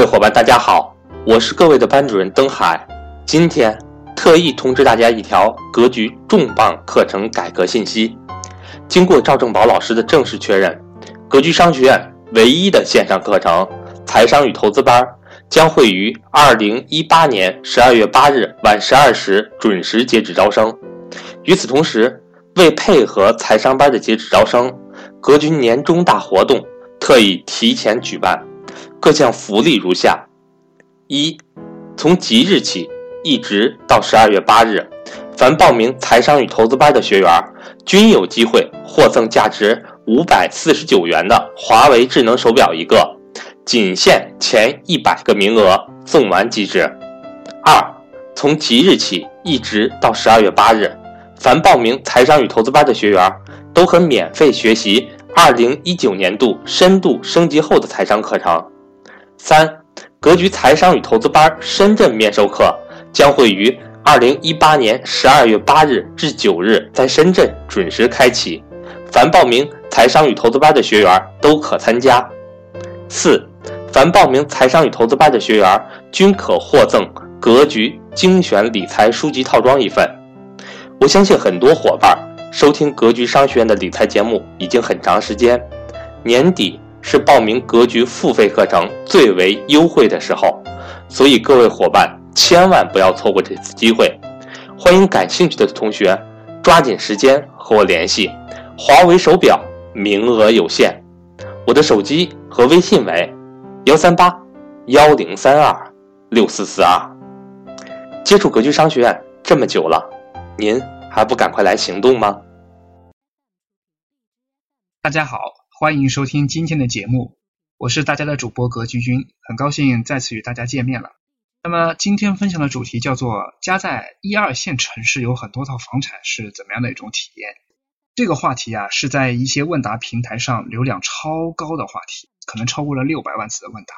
各位伙伴，大家好，我是各位的班主任登海。今天特意通知大家一条格局重磅课程改革信息。经过赵正宝老师的正式确认，格局商学院唯一的线上课程财商与投资班将会于二零一八年十二月八日晚十二时准时截止招生。与此同时，为配合财商班的截止招生，格局年终大活动特意提前举办。各项福利如下：一，从即日起一直到十二月八日，凡报名财商与投资班的学员均有机会获赠价值五百四十九元的华为智能手表一个，仅限前一百个名额赠完即止。二，从即日起一直到十二月八日，凡报名财商与投资班的学员都可免费学习二零一九年度深度升级后的财商课程。三，格局财商与投资班深圳面授课将会于二零一八年十二月八日至九日在深圳准时开启，凡报名财商与投资班的学员都可参加。四，凡报名财商与投资班的学员均可获赠格局精选理财书籍套装一份。我相信很多伙伴收听格局商学院的理财节目已经很长时间，年底。是报名格局付费课程最为优惠的时候，所以各位伙伴千万不要错过这次机会。欢迎感兴趣的同学抓紧时间和我联系。华为手表名额有限，我的手机和微信为幺三八幺零三二六四四二。接触格局商学院这么久了，您还不赶快来行动吗？大家好。欢迎收听今天的节目，我是大家的主播格局君，很高兴再次与大家见面了。那么今天分享的主题叫做家在一二线城市有很多套房产是怎么样的一种体验？这个话题啊是在一些问答平台上流量超高的话题，可能超过了六百万次的问答。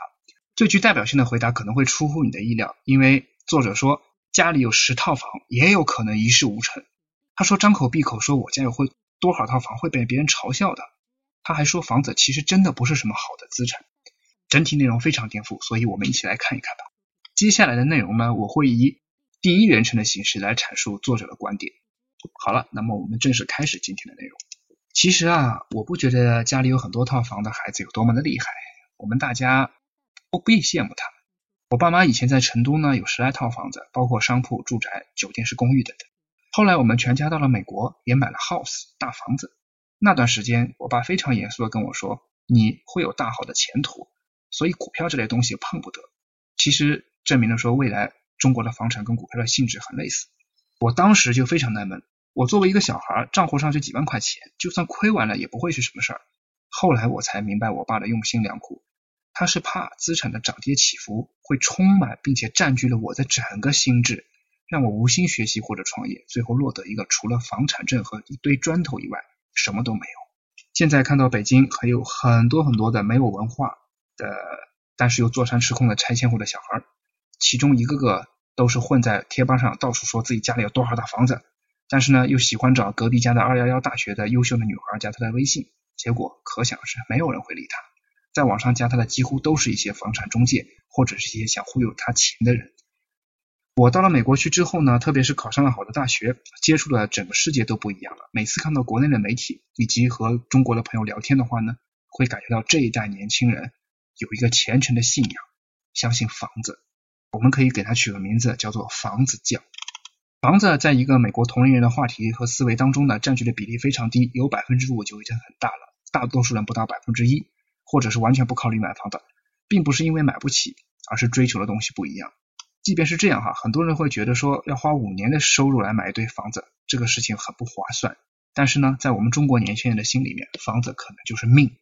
最具代表性的回答可能会出乎你的意料，因为作者说家里有十套房，也有可能一事无成。他说张口闭口说我家有会多少套房会被别人嘲笑的。他还说，房子其实真的不是什么好的资产，整体内容非常颠覆，所以我们一起来看一看吧。接下来的内容呢，我会以第一人称的形式来阐述作者的观点。好了，那么我们正式开始今天的内容。其实啊，我不觉得家里有很多套房的孩子有多么的厉害，我们大家不必羡慕他们。我爸妈以前在成都呢，有十来套房子，包括商铺、住宅、酒店式公寓等等。后来我们全家到了美国，也买了 house 大房子。那段时间，我爸非常严肃的跟我说：“你会有大好的前途，所以股票这类东西碰不得。”其实证明了说，未来中国的房产跟股票的性质很类似。我当时就非常纳闷，我作为一个小孩，账户上就几万块钱，就算亏完了也不会是什么事儿。后来我才明白我爸的用心良苦，他是怕资产的涨跌起伏会充满并且占据了我的整个心智，让我无心学习或者创业，最后落得一个除了房产证和一堆砖头以外。什么都没有。现在看到北京还有很多很多的没有文化的，但是又坐山吃空的拆迁户的小孩，其中一个个都是混在贴吧上到处说自己家里有多少套房子，但是呢又喜欢找隔壁家的二幺幺大学的优秀的女孩加他的微信，结果可想而知，没有人会理他。在网上加他的几乎都是一些房产中介或者是一些想忽悠他钱的人。我到了美国去之后呢，特别是考上了好的大学，接触的整个世界都不一样了。每次看到国内的媒体以及和中国的朋友聊天的话呢，会感觉到这一代年轻人有一个虔诚的信仰，相信房子。我们可以给它取个名字，叫做房子教。房子在一个美国同龄人的话题和思维当中呢，占据的比例非常低，有百分之五就已经很大了。大多数人不到百分之一，或者是完全不考虑买房的，并不是因为买不起，而是追求的东西不一样。即便是这样哈，很多人会觉得说要花五年的收入来买一堆房子，这个事情很不划算。但是呢，在我们中国年轻人的心里面，房子可能就是命。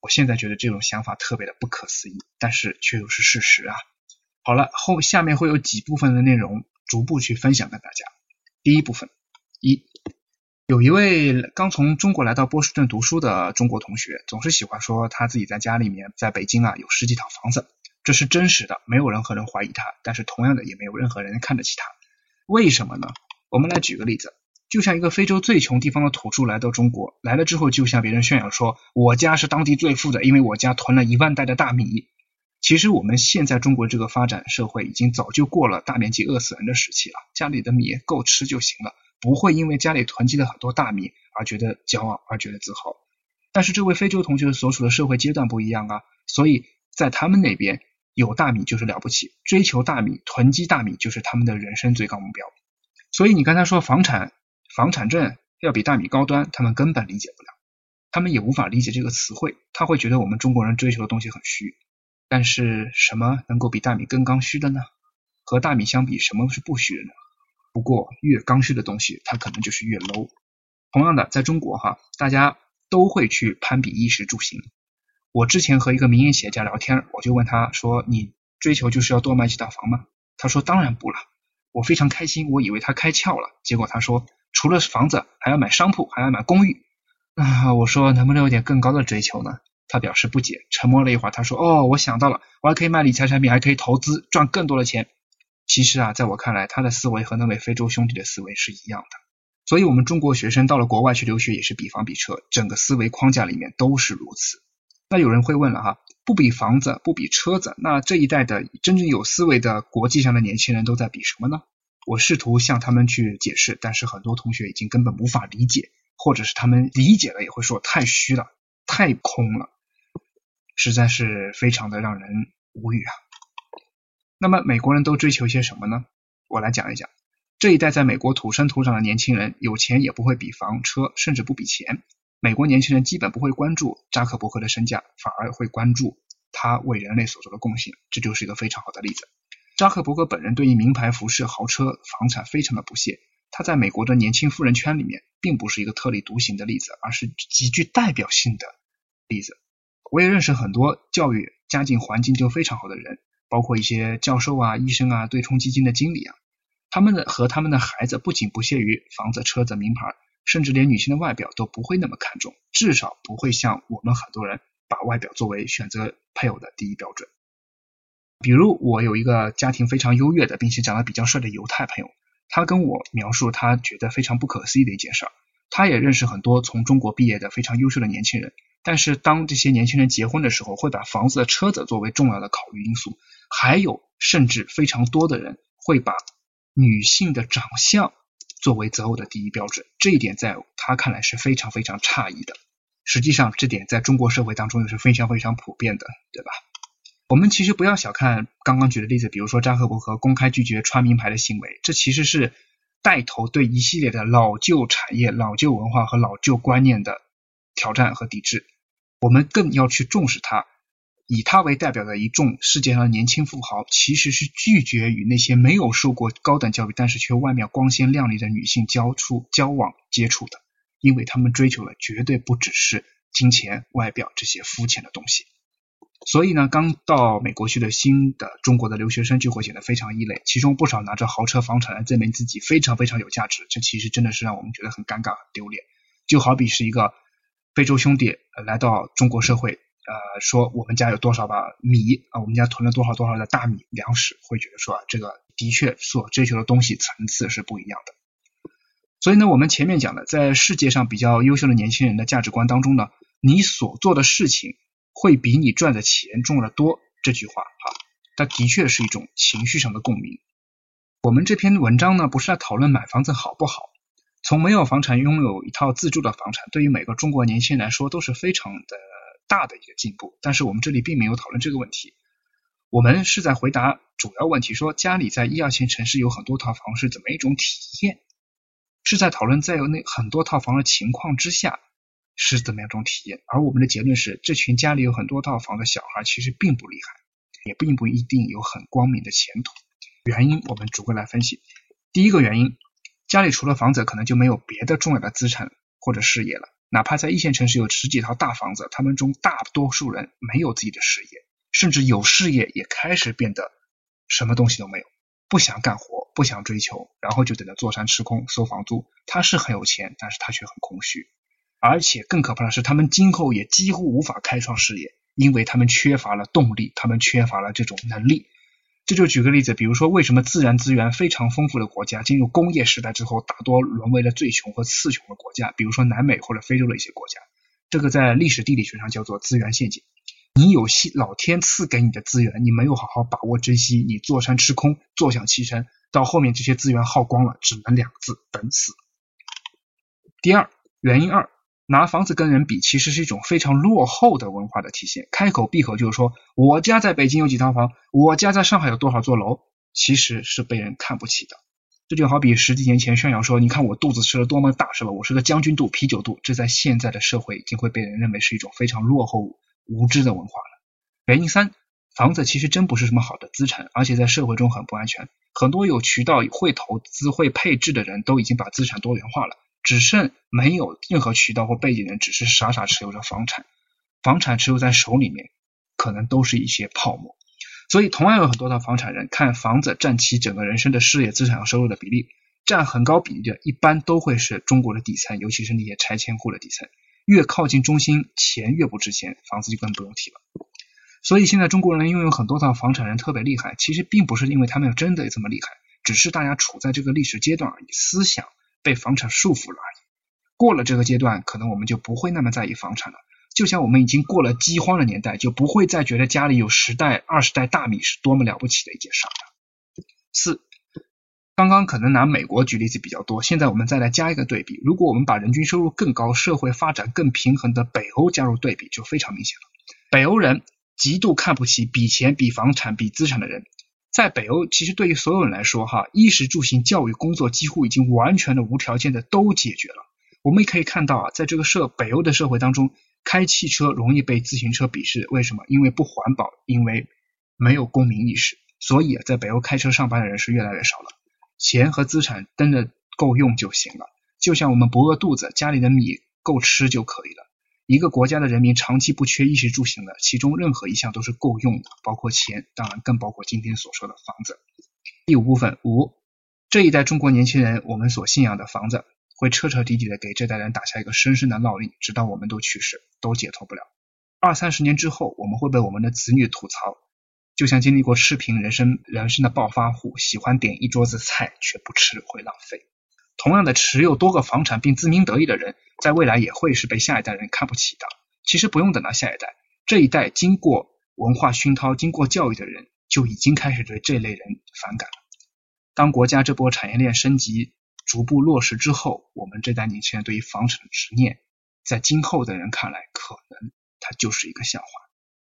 我现在觉得这种想法特别的不可思议，但是却又是事实啊。好了，后下面会有几部分的内容逐步去分享给大家。第一部分，一，有一位刚从中国来到波士顿读书的中国同学，总是喜欢说他自己在家里面在北京啊有十几套房子。这是真实的，没有任何人怀疑他，但是同样的也没有任何人看得起他。为什么呢？我们来举个例子，就像一个非洲最穷地方的土著来到中国，来了之后就向别人炫耀说，我家是当地最富的，因为我家囤了一万袋的大米。其实我们现在中国这个发展社会已经早就过了大面积饿死人的时期了，家里的米够吃就行了，不会因为家里囤积了很多大米而觉得骄傲而觉得自豪。但是这位非洲同学所处的社会阶段不一样啊，所以在他们那边有大米就是了不起，追求大米、囤积大米就是他们的人生最高目标。所以你刚才说房产、房产证要比大米高端，他们根本理解不了，他们也无法理解这个词汇，他会觉得我们中国人追求的东西很虚。但是什么能够比大米更刚需的呢？和大米相比，什么是不虚的呢？不过越刚需的东西，它可能就是越 low。同样的，在中国哈，大家都会去攀比衣食住行。我之前和一个民营企业家聊天，我就问他说：“你追求就是要多买几套房吗？”他说：“当然不了。”我非常开心，我以为他开窍了。结果他说：“除了房子，还要买商铺，还要买公寓。”啊，我说能不能有点更高的追求呢？他表示不解，沉默了一会儿，他说：“哦，我想到了，我还可以卖理财产品，还可以投资，赚更多的钱。”其实啊，在我看来，他的思维和那位非洲兄弟的思维是一样的。所以，我们中国学生到了国外去留学也是比房比车，整个思维框架里面都是如此。那有人会问了哈，不比房子，不比车子，那这一代的真正有思维的国际上的年轻人都在比什么呢？我试图向他们去解释，但是很多同学已经根本无法理解，或者是他们理解了也会说太虚了，太空了。实在是非常的让人无语啊。那么美国人都追求些什么呢？我来讲一讲。这一代在美国土生土长的年轻人，有钱也不会比房车，甚至不比钱。美国年轻人基本不会关注扎克伯格的身价，反而会关注他为人类所做的贡献。这就是一个非常好的例子。扎克伯格本人对于名牌服饰、豪车、房产非常的不屑。他在美国的年轻富人圈里面，并不是一个特立独行的例子，而是极具代表性的例子。我也认识很多教育家境环境就非常好的人，包括一些教授啊、医生啊、对冲基金的经理啊，他们的和他们的孩子不仅不屑于房子、车子、名牌，甚至连女性的外表都不会那么看重，至少不会像我们很多人把外表作为选择配偶的第一标准。比如我有一个家庭非常优越的，并且长得比较帅的犹太朋友，他跟我描述他觉得非常不可思议的一件事儿，他也认识很多从中国毕业的非常优秀的年轻人。但是当这些年轻人结婚的时候，会把房子的、车子作为重要的考虑因素，还有甚至非常多的人会把女性的长相作为择偶的第一标准。这一点在他看来是非常非常诧异的。实际上，这点在中国社会当中也是非常非常普遍的，对吧？我们其实不要小看刚刚举的例子，比如说扎克伯格公开拒绝穿名牌的行为，这其实是带头对一系列的老旧产业、老旧文化和老旧观念的挑战和抵制。我们更要去重视它，以他为代表的一众世界上的年轻富豪，其实是拒绝与那些没有受过高等教育，但是却外面光鲜亮丽的女性交触、交往、接触的，因为他们追求的绝对不只是金钱、外表这些肤浅的东西。所以呢，刚到美国去的新的中国的留学生就会显得非常异类，其中不少拿着豪车、房产来证明自己非常非常有价值，这其实真的是让我们觉得很尴尬、很丢脸。就好比是一个。非洲兄弟来到中国社会，呃，说我们家有多少把米啊，我们家囤了多少多少的大米粮食，会觉得说啊，这个的确所追求的东西层次是不一样的。所以呢，我们前面讲的，在世界上比较优秀的年轻人的价值观当中呢，你所做的事情会比你赚的钱重要的多。这句话啊，它的确是一种情绪上的共鸣。我们这篇文章呢，不是在讨论买房子好不好。从没有房产拥有一套自住的房产，对于每个中国年轻人来说都是非常的大的一个进步。但是我们这里并没有讨论这个问题，我们是在回答主要问题：说家里在一二线城市有很多套房是怎么一种体验？是在讨论在有那很多套房的情况之下是怎么样一种体验？而我们的结论是，这群家里有很多套房的小孩其实并不厉害，也并不一定有很光明的前途。原因我们逐个来分析。第一个原因。家里除了房子，可能就没有别的重要的资产或者事业了。哪怕在一线城市有十几套大房子，他们中大多数人没有自己的事业，甚至有事业也开始变得什么东西都没有，不想干活，不想追求，然后就等着坐山吃空收房租。他是很有钱，但是他却很空虚。而且更可怕的是，他们今后也几乎无法开创事业，因为他们缺乏了动力，他们缺乏了这种能力。这就举个例子，比如说为什么自然资源非常丰富的国家进入工业时代之后，大多沦为了最穷和次穷的国家，比如说南美或者非洲的一些国家，这个在历史地理学上叫做资源陷阱。你有些老天赐给你的资源，你没有好好把握珍惜，你坐山吃空，坐享其成，到后面这些资源耗光了，只能两个字等死。第二，原因二，拿房子跟人比，其实是一种非常落后的文化的体现。开口闭口就是说，我家在北京有几套房，我家在上海有多少座楼，其实是被人看不起的。这就好比十几年前炫耀说，你看我肚子吃了多么大，是吧？我是个将军肚、啤酒肚，这在现在的社会已经会被人认为是一种非常落后、无知的文化了。原因三，房子其实真不是什么好的资产，而且在社会中很不安全。很多有渠道、会投资、会配置的人都已经把资产多元化了。只剩没有任何渠道或背景的人，只是傻傻持有着房产，房产持有在手里面，可能都是一些泡沫。所以，同样有很多的房产人看房子占其整个人生的事业资产和收入的比例，占很高比例的，一般都会是中国的底层，尤其是那些拆迁户的底层。越靠近中心，钱越不值钱，房子就更不用提了。所以，现在中国人拥有很多套房产人特别厉害，其实并不是因为他们真的这么厉害，只是大家处在这个历史阶段而已，思想。被房产束缚了而已。过了这个阶段，可能我们就不会那么在意房产了。就像我们已经过了饥荒的年代，就不会再觉得家里有十袋、二十袋大米是多么了不起的一件事了。四，刚刚可能拿美国举例子比较多，现在我们再来加一个对比。如果我们把人均收入更高、社会发展更平衡的北欧加入对比，就非常明显了。北欧人极度看不起比钱、比房产、比资产的人。在北欧，其实对于所有人来说，哈，衣食住行、教育、工作几乎已经完全的无条件的都解决了。我们也可以看到啊，在这个社北欧的社会当中，开汽车容易被自行车鄙视，为什么？因为不环保，因为没有公民意识。所以啊，在北欧开车上班的人是越来越少了。钱和资产真的够用就行了，就像我们不饿肚子，家里的米够吃就可以了。一个国家的人民长期不缺衣食住行的，其中任何一项都是够用的，包括钱，当然更包括今天所说的房子。第五部分五，这一代中国年轻人，我们所信仰的房子，会彻彻底底的给这代人打下一个深深的烙印，直到我们都去世，都解脱不了。二三十年之后，我们会被我们的子女吐槽，就像经历过赤贫人生人生的暴发户，喜欢点一桌子菜却不吃，会浪费。同样的，持有多个房产并自鸣得意的人，在未来也会是被下一代人看不起的。其实不用等到下一代，这一代经过文化熏陶、经过教育的人，就已经开始对这类人反感了。当国家这波产业链升级逐步落实之后，我们这代年轻人对于房产的执念，在今后的人看来，可能它就是一个笑话。